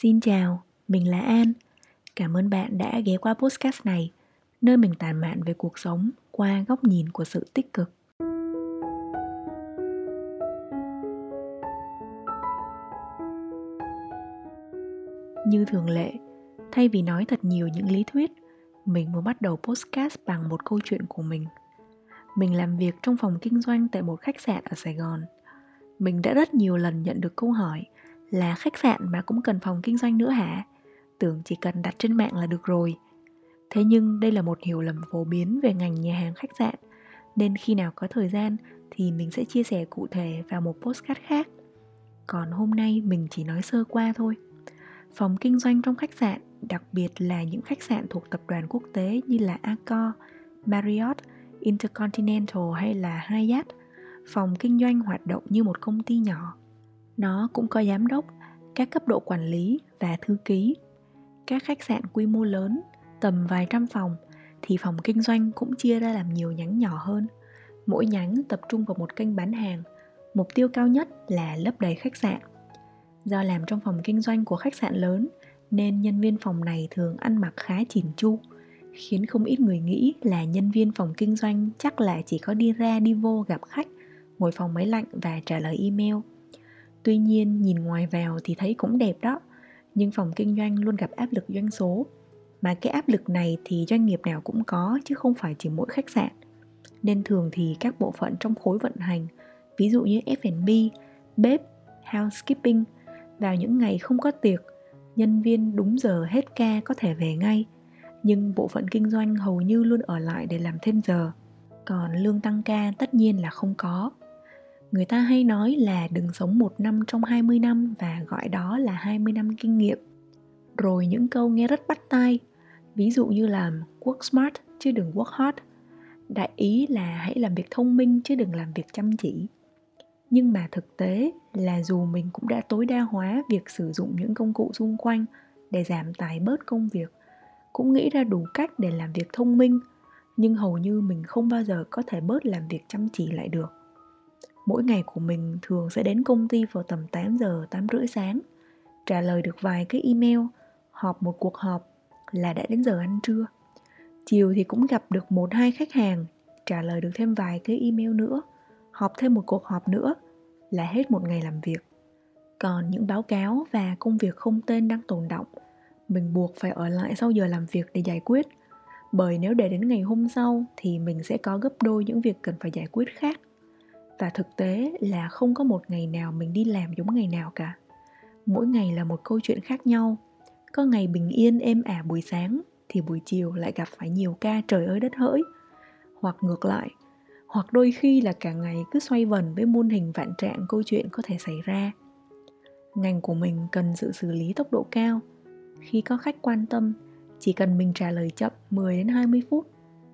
Xin chào, mình là An. Cảm ơn bạn đã ghé qua podcast này, nơi mình tản mạn về cuộc sống qua góc nhìn của sự tích cực. Như thường lệ, thay vì nói thật nhiều những lý thuyết, mình muốn bắt đầu podcast bằng một câu chuyện của mình. Mình làm việc trong phòng kinh doanh tại một khách sạn ở Sài Gòn. Mình đã rất nhiều lần nhận được câu hỏi là khách sạn mà cũng cần phòng kinh doanh nữa hả? Tưởng chỉ cần đặt trên mạng là được rồi. Thế nhưng đây là một hiểu lầm phổ biến về ngành nhà hàng khách sạn, nên khi nào có thời gian thì mình sẽ chia sẻ cụ thể vào một postcard khác. Còn hôm nay mình chỉ nói sơ qua thôi. Phòng kinh doanh trong khách sạn, đặc biệt là những khách sạn thuộc tập đoàn quốc tế như là Accor, Marriott, Intercontinental hay là Hyatt, phòng kinh doanh hoạt động như một công ty nhỏ. Nó cũng có giám đốc, các cấp độ quản lý và thư ký. Các khách sạn quy mô lớn, tầm vài trăm phòng, thì phòng kinh doanh cũng chia ra làm nhiều nhánh nhỏ hơn. Mỗi nhánh tập trung vào một kênh bán hàng, mục tiêu cao nhất là lấp đầy khách sạn. Do làm trong phòng kinh doanh của khách sạn lớn, nên nhân viên phòng này thường ăn mặc khá chỉn chu, khiến không ít người nghĩ là nhân viên phòng kinh doanh chắc là chỉ có đi ra đi vô gặp khách, ngồi phòng máy lạnh và trả lời email. Tuy nhiên nhìn ngoài vào thì thấy cũng đẹp đó, nhưng phòng kinh doanh luôn gặp áp lực doanh số. Mà cái áp lực này thì doanh nghiệp nào cũng có chứ không phải chỉ mỗi khách sạn. Nên thường thì các bộ phận trong khối vận hành, ví dụ như F&B, bếp, housekeeping, vào những ngày không có tiệc, nhân viên đúng giờ hết ca có thể về ngay – nhưng bộ phận kinh doanh hầu như luôn ở lại để làm thêm giờ còn lương tăng ca tất nhiên là không có người ta hay nói là đừng sống một năm trong 20 năm và gọi đó là 20 năm kinh nghiệm. Rồi những câu nghe rất bắt tai, ví dụ như là work smart, chứ đừng work hard đại ý là hãy làm việc thông minh, chứ đừng làm việc chăm chỉ. Nhưng mà thực tế là dù mình cũng đã tối đa hóa việc sử dụng những công cụ xung quanh để giảm tải bớt công việc, cũng nghĩ ra đủ cách để làm việc thông minh, nhưng hầu như mình không bao giờ có thể bớt làm việc chăm chỉ lại được mỗi ngày của mình thường sẽ đến công ty vào tầm 8 giờ 8 rưỡi sáng. Trả lời được vài cái email, họp một cuộc họp là đã đến giờ ăn trưa. Chiều thì cũng gặp được một, hai khách hàng, trả lời được thêm vài cái email nữa, họp thêm một cuộc họp nữa là hết một ngày làm việc. Còn những báo cáo và công việc không tên đang tồn động mình buộc phải ở lại sau giờ làm việc để giải quyết. Bởi nếu để đến ngày hôm sau thì mình sẽ có gấp đôi những việc cần phải giải quyết khác và thực tế là không có một ngày nào mình đi làm giống ngày nào cả. Mỗi ngày là một câu chuyện khác nhau. Có ngày bình yên êm ả buổi sáng thì buổi chiều lại gặp phải nhiều ca trời ơi đất hỡi. Hoặc ngược lại hoặc đôi khi là cả ngày cứ xoay vần với muôn hình vạn trạng câu chuyện có thể xảy ra. Ngành của mình cần sự xử lý tốc độ cao. Khi có khách quan tâm, chỉ cần mình trả lời chậm 10 đến 20 phút,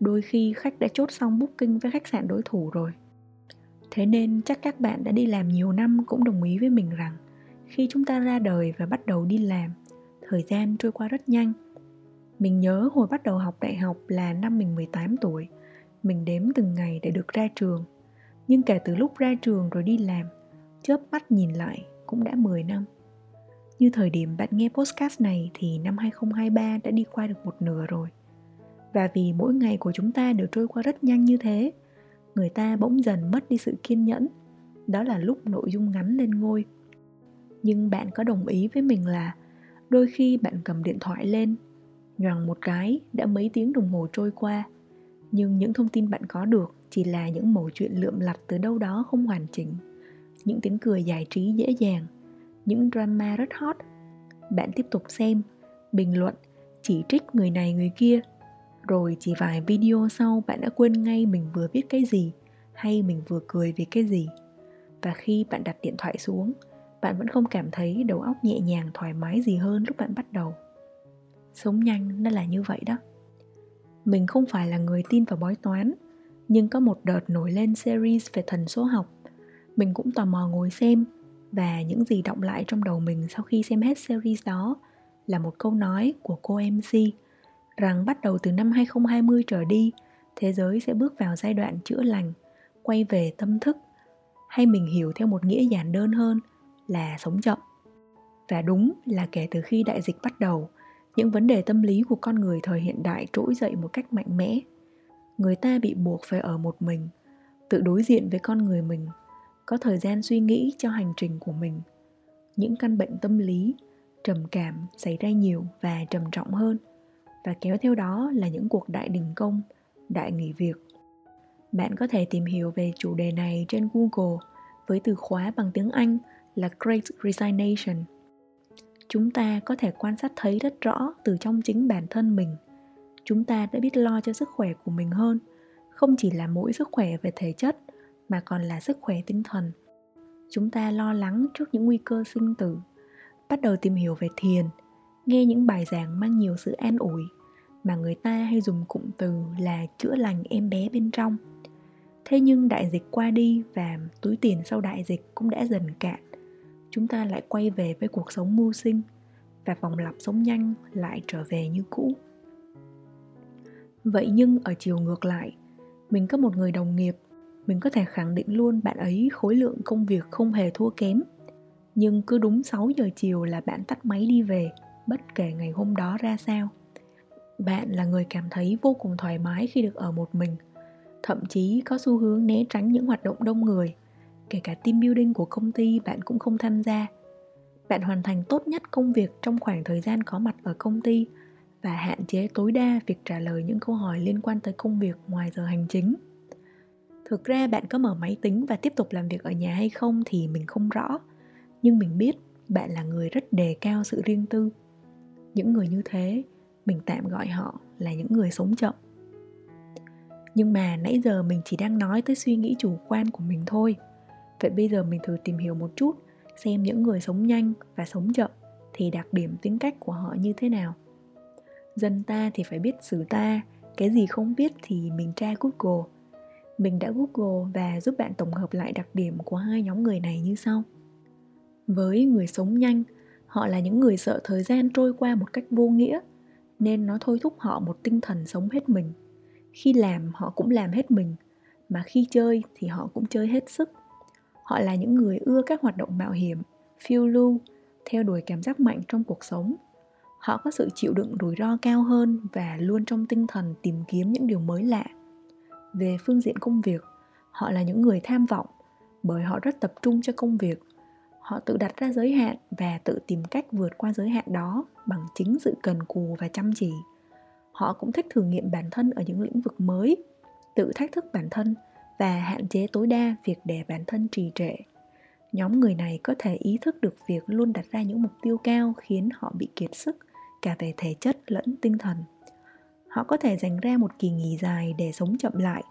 đôi khi khách đã chốt xong booking với khách sạn đối thủ rồi. Thế nên chắc các bạn đã đi làm nhiều năm cũng đồng ý với mình rằng khi chúng ta ra đời và bắt đầu đi làm, thời gian trôi qua rất nhanh. Mình nhớ hồi bắt đầu học đại học là năm mình 18 tuổi, mình đếm từng ngày để được ra trường. Nhưng kể từ lúc ra trường rồi đi làm, chớp mắt nhìn lại cũng đã 10 năm. Như thời điểm bạn nghe podcast này thì năm 2023 đã đi qua được một nửa rồi. Và vì mỗi ngày của chúng ta đều trôi qua rất nhanh như thế, người ta bỗng dần mất đi sự kiên nhẫn. Đó là lúc nội dung ngắn lên ngôi. Nhưng bạn có đồng ý với mình là đôi khi bạn cầm điện thoại lên, nhoằng một cái đã mấy tiếng đồng hồ trôi qua, nhưng những thông tin bạn có được chỉ là những mẩu chuyện lượm lặt từ đâu đó không hoàn chỉnh, những tiếng cười giải trí dễ dàng những drama rất hot bạn tiếp tục xem bình luận chỉ trích người này người kia rồi chỉ vài video sau bạn đã quên ngay mình vừa viết cái gì, hay mình vừa cười vì cái gì. Và khi bạn đặt điện thoại xuống, bạn vẫn không cảm thấy đầu óc nhẹ nhàng, thoải mái gì hơn lúc bạn bắt đầu. Sống nhanh nó là như vậy đó. Mình không phải là người tin vào bói toán, nhưng có một đợt nổi lên series về thần số học. Mình cũng tò mò ngồi xem, và những gì động lại trong đầu mình sau khi xem hết series đó là một câu nói của cô MC rằng bắt đầu từ năm 2020 trở đi, thế giới sẽ bước vào giai đoạn chữa lành, quay về tâm thức, hay mình hiểu theo một nghĩa giản đơn hơn là sống chậm. và đúng là kể từ khi đại dịch bắt đầu những vấn đề tâm lý của con người thời hiện đại trỗi dậy một cách mạnh mẽ. Người ta bị buộc phải ở một mình tự đối diện với con người mình có thời gian suy nghĩ cho hành trình của mình. Những căn bệnh tâm lý trầm cảm xảy ra nhiều và trầm trọng hơn và kéo theo đó là những cuộc đại đình công, đại nghỉ việc. Bạn có thể tìm hiểu về chủ đề này trên google với từ khóa bằng tiếng anh là great resignation. Chúng ta có thể quan sát thấy rất rõ từ trong chính bản thân mình. Chúng ta đã biết lo cho sức khỏe của mình hơn, không chỉ là mỗi sức khỏe về thể chất, mà còn là sức khỏe tinh thần. Chúng ta lo lắng trước những nguy cơ sinh tử. Bắt đầu tìm hiểu về thiền nghe những bài giảng mang nhiều sự an ủi mà người ta hay dùng cụm từ là chữa lành em bé bên trong thế nhưng đại dịch qua đi và túi tiền sau đại dịch cũng đã dần cạn. Chúng ta lại quay về với cuộc sống mưu sinh và vòng lặp sống nhanh lại trở về như cũ. Vậy nhưng ở chiều ngược lại, mình có một người đồng nghiệp, mình có thể khẳng định luôn bạn ấy khối lượng công việc không hề thua kém. Nhưng cứ đúng 6 giờ chiều là bạn tắt máy đi về bất kể ngày hôm đó ra sao. Bạn là người cảm thấy vô cùng thoải mái khi được ở một mình, thậm chí có xu hướng né tránh những hoạt động đông người. Kể cả team building của công ty bạn cũng không tham gia. Bạn hoàn thành tốt nhất công việc trong khoảng thời gian có mặt ở công ty và hạn chế tối đa việc trả lời những câu hỏi liên quan tới công việc ngoài giờ hành chính. Thực ra bạn có mở máy tính và tiếp tục làm việc ở nhà hay không thì mình không rõ, nhưng mình biết bạn là người rất đề cao sự riêng tư những người như thế, mình tạm gọi họ là những người sống chậm. Nhưng mà nãy giờ mình chỉ đang nói tới suy nghĩ chủ quan của mình thôi. Vậy bây giờ mình thử tìm hiểu một chút, xem những người sống nhanh và sống chậm thì đặc điểm tính cách của họ như thế nào. Dân ta thì phải biết xử ta, cái gì không biết thì mình tra google. Mình đã google và giúp bạn tổng hợp lại đặc điểm của hai nhóm người này như sau. Với người sống nhanh họ là những người sợ thời gian trôi qua một cách vô nghĩa, nên nó thôi thúc họ một tinh thần sống hết mình. Khi làm, họ cũng làm hết mình, mà khi chơi thì họ cũng chơi hết sức. Họ là những người ưa các hoạt động mạo hiểm, phiêu lưu, theo đuổi cảm giác mạnh trong cuộc sống. Họ có sự chịu đựng rủi ro cao hơn và luôn trong tinh thần tìm kiếm những điều mới lạ. Về phương diện công việc, họ là những người tham vọng, bởi họ rất tập trung cho công việc họ tự đặt ra giới hạn và tự tìm cách vượt qua giới hạn đó bằng chính sự cần cù và chăm chỉ. Họ cũng thích thử nghiệm bản thân ở những lĩnh vực mới, tự thách thức bản thân và hạn chế tối đa việc để bản thân trì trệ. Nhóm người này có thể ý thức được việc luôn đặt ra những mục tiêu cao khiến họ bị kiệt sức cả về thể chất lẫn tinh thần. Họ có thể dành ra một kỳ nghỉ dài để sống chậm lại,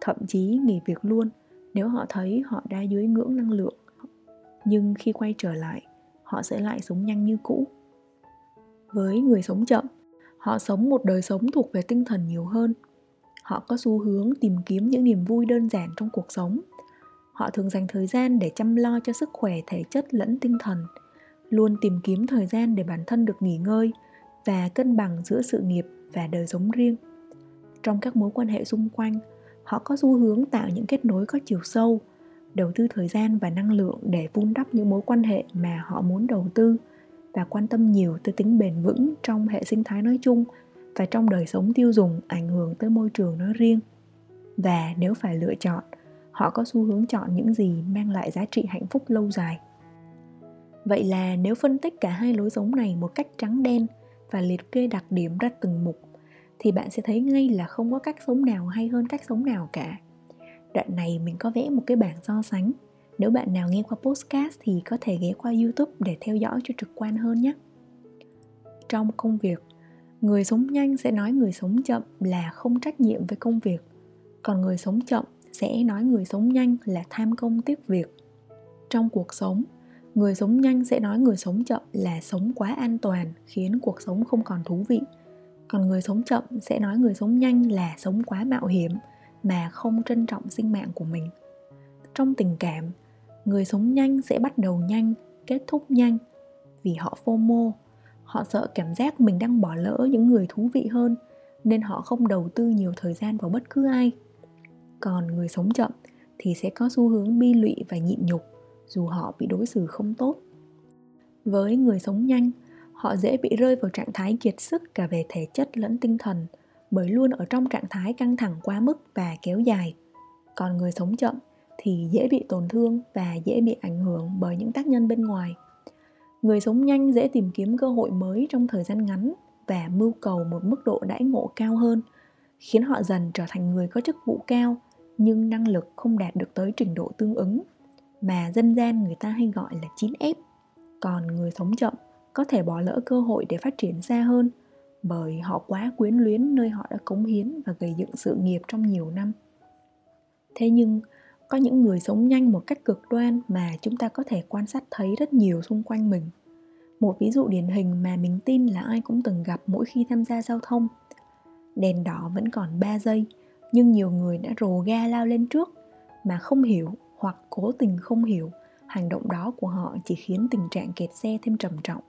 thậm chí nghỉ việc luôn nếu họ thấy họ đã dưới ngưỡng năng lượng nhưng khi quay trở lại, họ sẽ lại sống nhanh như cũ. Với người sống chậm, họ sống một đời sống thuộc về tinh thần nhiều hơn. Họ có xu hướng tìm kiếm những niềm vui đơn giản trong cuộc sống. Họ thường dành thời gian để chăm lo cho sức khỏe thể chất lẫn tinh thần, luôn tìm kiếm thời gian để bản thân được nghỉ ngơi và cân bằng giữa sự nghiệp và đời sống riêng. Trong các mối quan hệ xung quanh, họ có xu hướng tạo những kết nối có chiều sâu đầu tư thời gian và năng lượng để vun đắp những mối quan hệ mà họ muốn đầu tư và quan tâm nhiều tới tính bền vững trong hệ sinh thái nói chung và trong đời sống tiêu dùng ảnh hưởng tới môi trường nói riêng. Và nếu phải lựa chọn, họ có xu hướng chọn những gì mang lại giá trị hạnh phúc lâu dài. Vậy là nếu phân tích cả hai lối sống này một cách trắng đen và liệt kê đặc điểm ra từng mục, thì bạn sẽ thấy ngay là không có cách sống nào hay hơn cách sống nào cả đoạn này mình có vẽ một cái bảng so sánh. Nếu bạn nào nghe qua postcast thì có thể ghé qua youtube để theo dõi cho trực quan hơn nhé. Trong công việc, người sống nhanh sẽ nói người sống chậm là không trách nhiệm với công việc. Còn người sống chậm sẽ nói người sống nhanh là tham công tiếc việc. Trong cuộc sống, người sống nhanh sẽ nói người sống chậm là sống quá an toàn, khiến cuộc sống không còn thú vị. Còn người sống chậm sẽ nói người sống nhanh là sống quá mạo hiểm mà không trân trọng sinh mạng của mình. Trong tình cảm, người sống nhanh sẽ bắt đầu nhanh, kết thúc nhanh. Vì họ fomo, họ sợ cảm giác mình đang bỏ lỡ những người thú vị hơn, nên họ không đầu tư nhiều thời gian vào bất cứ ai. Còn người sống chậm thì sẽ có xu hướng bi lụy và nhịn nhục, dù họ bị đối xử không tốt. Với người sống nhanh, họ dễ bị rơi vào trạng thái kiệt sức cả về thể chất lẫn tinh thần bởi luôn ở trong trạng thái căng thẳng quá mức và kéo dài. Còn người sống chậm thì dễ bị tổn thương và dễ bị ảnh hưởng bởi những tác nhân bên ngoài. Người sống nhanh dễ tìm kiếm cơ hội mới trong thời gian ngắn và mưu cầu một mức độ đãi ngộ cao hơn, khiến họ dần trở thành người có chức vụ cao nhưng năng lực không đạt được tới trình độ tương ứng mà dân gian người ta hay gọi là chín ép. Còn người sống chậm có thể bỏ lỡ cơ hội để phát triển xa hơn bởi họ quá quyến luyến nơi họ đã cống hiến và gây dựng sự nghiệp trong nhiều năm. Thế nhưng, có những người sống nhanh một cách cực đoan mà chúng ta có thể quan sát thấy rất nhiều xung quanh mình. Một ví dụ điển hình mà mình tin là ai cũng từng gặp mỗi khi tham gia giao thông. Đèn đỏ vẫn còn 3 giây, nhưng nhiều người đã rồ ga lao lên trước mà không hiểu hoặc cố tình không hiểu hành động đó của họ chỉ khiến tình trạng kẹt xe thêm trầm trọng.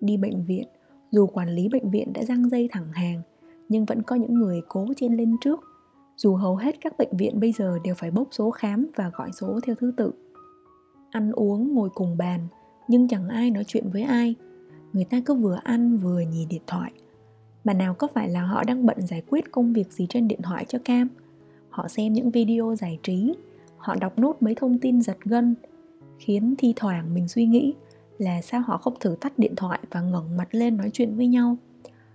Đi bệnh viện dù quản lý bệnh viện đã răng dây thẳng hàng, nhưng vẫn có những người cố chen lên trước. Dù hầu hết các bệnh viện bây giờ đều phải bốc số khám và gọi số theo thứ tự. Ăn uống, ngồi cùng bàn, nhưng chẳng ai nói chuyện với ai. Người ta cứ vừa ăn vừa nhìn điện thoại. Mà nào có phải là họ đang bận giải quyết công việc gì trên điện thoại cho cam? Họ xem những video giải trí, họ đọc nốt mấy thông tin giật gân, khiến thi thoảng mình suy nghĩ là sao họ không thử tắt điện thoại và ngẩng mặt lên nói chuyện với nhau?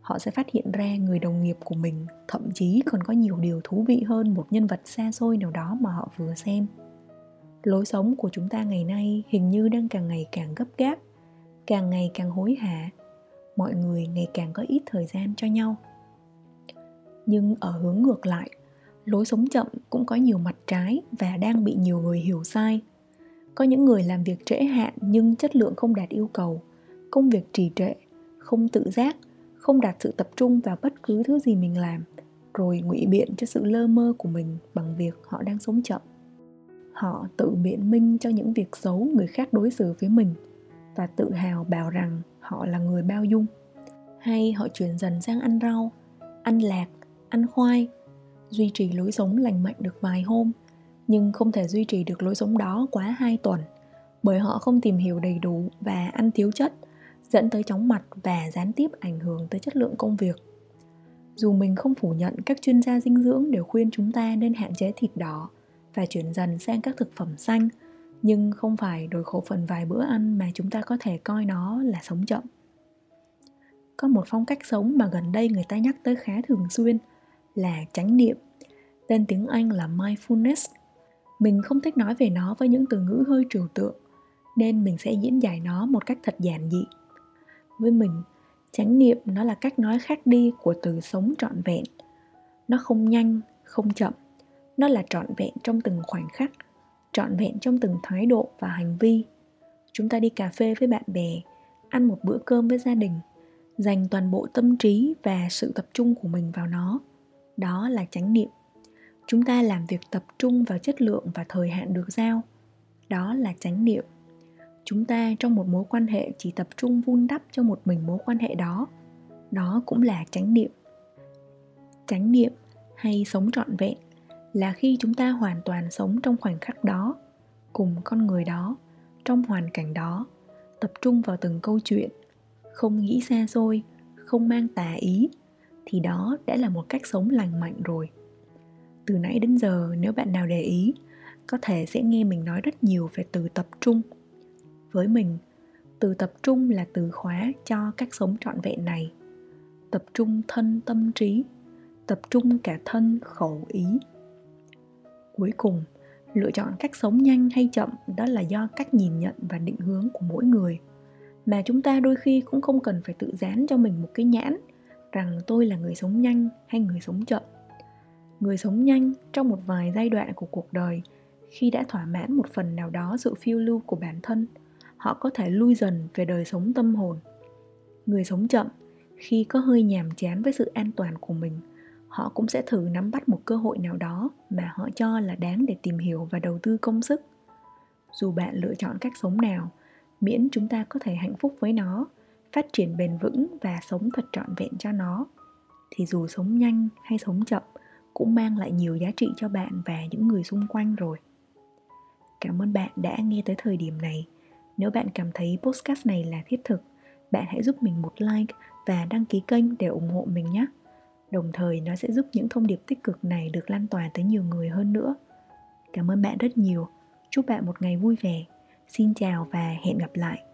Họ sẽ phát hiện ra người đồng nghiệp của mình thậm chí còn có nhiều điều thú vị hơn một nhân vật xa xôi nào đó mà họ vừa xem. Lối sống của chúng ta ngày nay hình như đang càng ngày càng gấp gáp, càng ngày càng hối hả. Mọi người ngày càng có ít thời gian cho nhau. Nhưng ở hướng ngược lại, lối sống chậm cũng có nhiều mặt trái và đang bị nhiều người hiểu sai có những người làm việc trễ hạn nhưng chất lượng không đạt yêu cầu. Công việc trì trệ, không tự giác, không đạt sự tập trung vào bất cứ thứ gì mình làm, rồi ngụy biện cho sự lơ mơ của mình bằng việc họ đang sống chậm. Họ tự biện minh cho những việc xấu người khác đối xử với mình và tự hào bảo rằng họ là người bao dung. Hay họ chuyển dần sang ăn rau, ăn lạc, ăn khoai, duy trì lối sống lành mạnh được vài hôm nhưng không thể duy trì được lối sống đó quá hai tuần, bởi họ không tìm hiểu đầy đủ và ăn thiếu chất, dẫn tới chóng mặt và gián tiếp ảnh hưởng tới chất lượng công việc. Dù mình không phủ nhận các chuyên gia dinh dưỡng đều khuyên chúng ta nên hạn chế thịt đỏ và chuyển dần sang các thực phẩm xanh, nhưng không phải đổi khẩu phần vài bữa ăn mà chúng ta có thể coi nó là sống chậm. Có một phong cách sống mà gần đây người ta nhắc tới khá thường xuyên là chánh niệm, tên tiếng anh là mindfulness mình không thích nói về nó với những từ ngữ hơi trừu tượng, nên mình sẽ diễn giải nó một cách thật giản dị. Với mình, chánh niệm nó là cách nói khác đi của từ sống trọn vẹn. Nó không nhanh, không chậm, nó là trọn vẹn trong từng khoảnh khắc, trọn vẹn trong từng thái độ và hành vi. Chúng ta đi cà phê với bạn bè, ăn một bữa cơm với gia đình, dành toàn bộ tâm trí và sự tập trung của mình vào nó. Đó là chánh niệm chúng ta làm việc tập trung vào chất lượng và thời hạn được giao. Đó là chánh niệm. Chúng ta trong một mối quan hệ chỉ tập trung vun đắp cho một mình mối quan hệ đó. Đó cũng là chánh niệm. Chánh niệm hay sống trọn vẹn là khi chúng ta hoàn toàn sống trong khoảnh khắc đó, cùng con người đó, trong hoàn cảnh đó, tập trung vào từng câu chuyện, không nghĩ xa xôi, không mang tà ý, thì đó đã là một cách sống lành mạnh rồi từ nãy đến giờ, nếu bạn nào để ý, có thể sẽ nghe mình nói rất nhiều về từ tập trung. Với mình, từ tập trung là từ khóa cho cách sống trọn vẹn này. Tập trung thân tâm trí, tập trung cả thân khẩu ý. Cuối cùng, lựa chọn cách sống nhanh hay chậm đó là do cách nhìn nhận và định hướng của mỗi người. Mà chúng ta đôi khi cũng không cần phải tự dán cho mình một cái nhãn rằng tôi là người sống nhanh hay người sống chậm người sống nhanh trong một vài giai đoạn của cuộc đời, khi đã thỏa mãn một phần nào đó sự phiêu lưu của bản thân, họ có thể lui dần về đời sống tâm hồn. Người sống chậm, khi có hơi nhàm chán với sự an toàn của mình, họ cũng sẽ thử nắm bắt một cơ hội nào đó mà họ cho là đáng để tìm hiểu và đầu tư công sức. Dù bạn lựa chọn cách sống nào, miễn chúng ta có thể hạnh phúc với nó, phát triển bền vững và sống thật trọn vẹn cho nó, thì dù sống nhanh hay sống chậm cũng mang lại nhiều giá trị cho bạn và những người xung quanh rồi cảm ơn bạn đã nghe tới thời điểm này Nếu bạn cảm thấy podcast này là thiết thực, bạn hãy giúp mình một like và đăng ký kênh để ủng hộ mình nhé. Đồng thời nó sẽ giúp những thông điệp tích cực này được lan tỏa tới nhiều người hơn nữa. Cảm ơn bạn rất nhiều. Chúc bạn một ngày vui vẻ. Xin chào và hẹn gặp lại.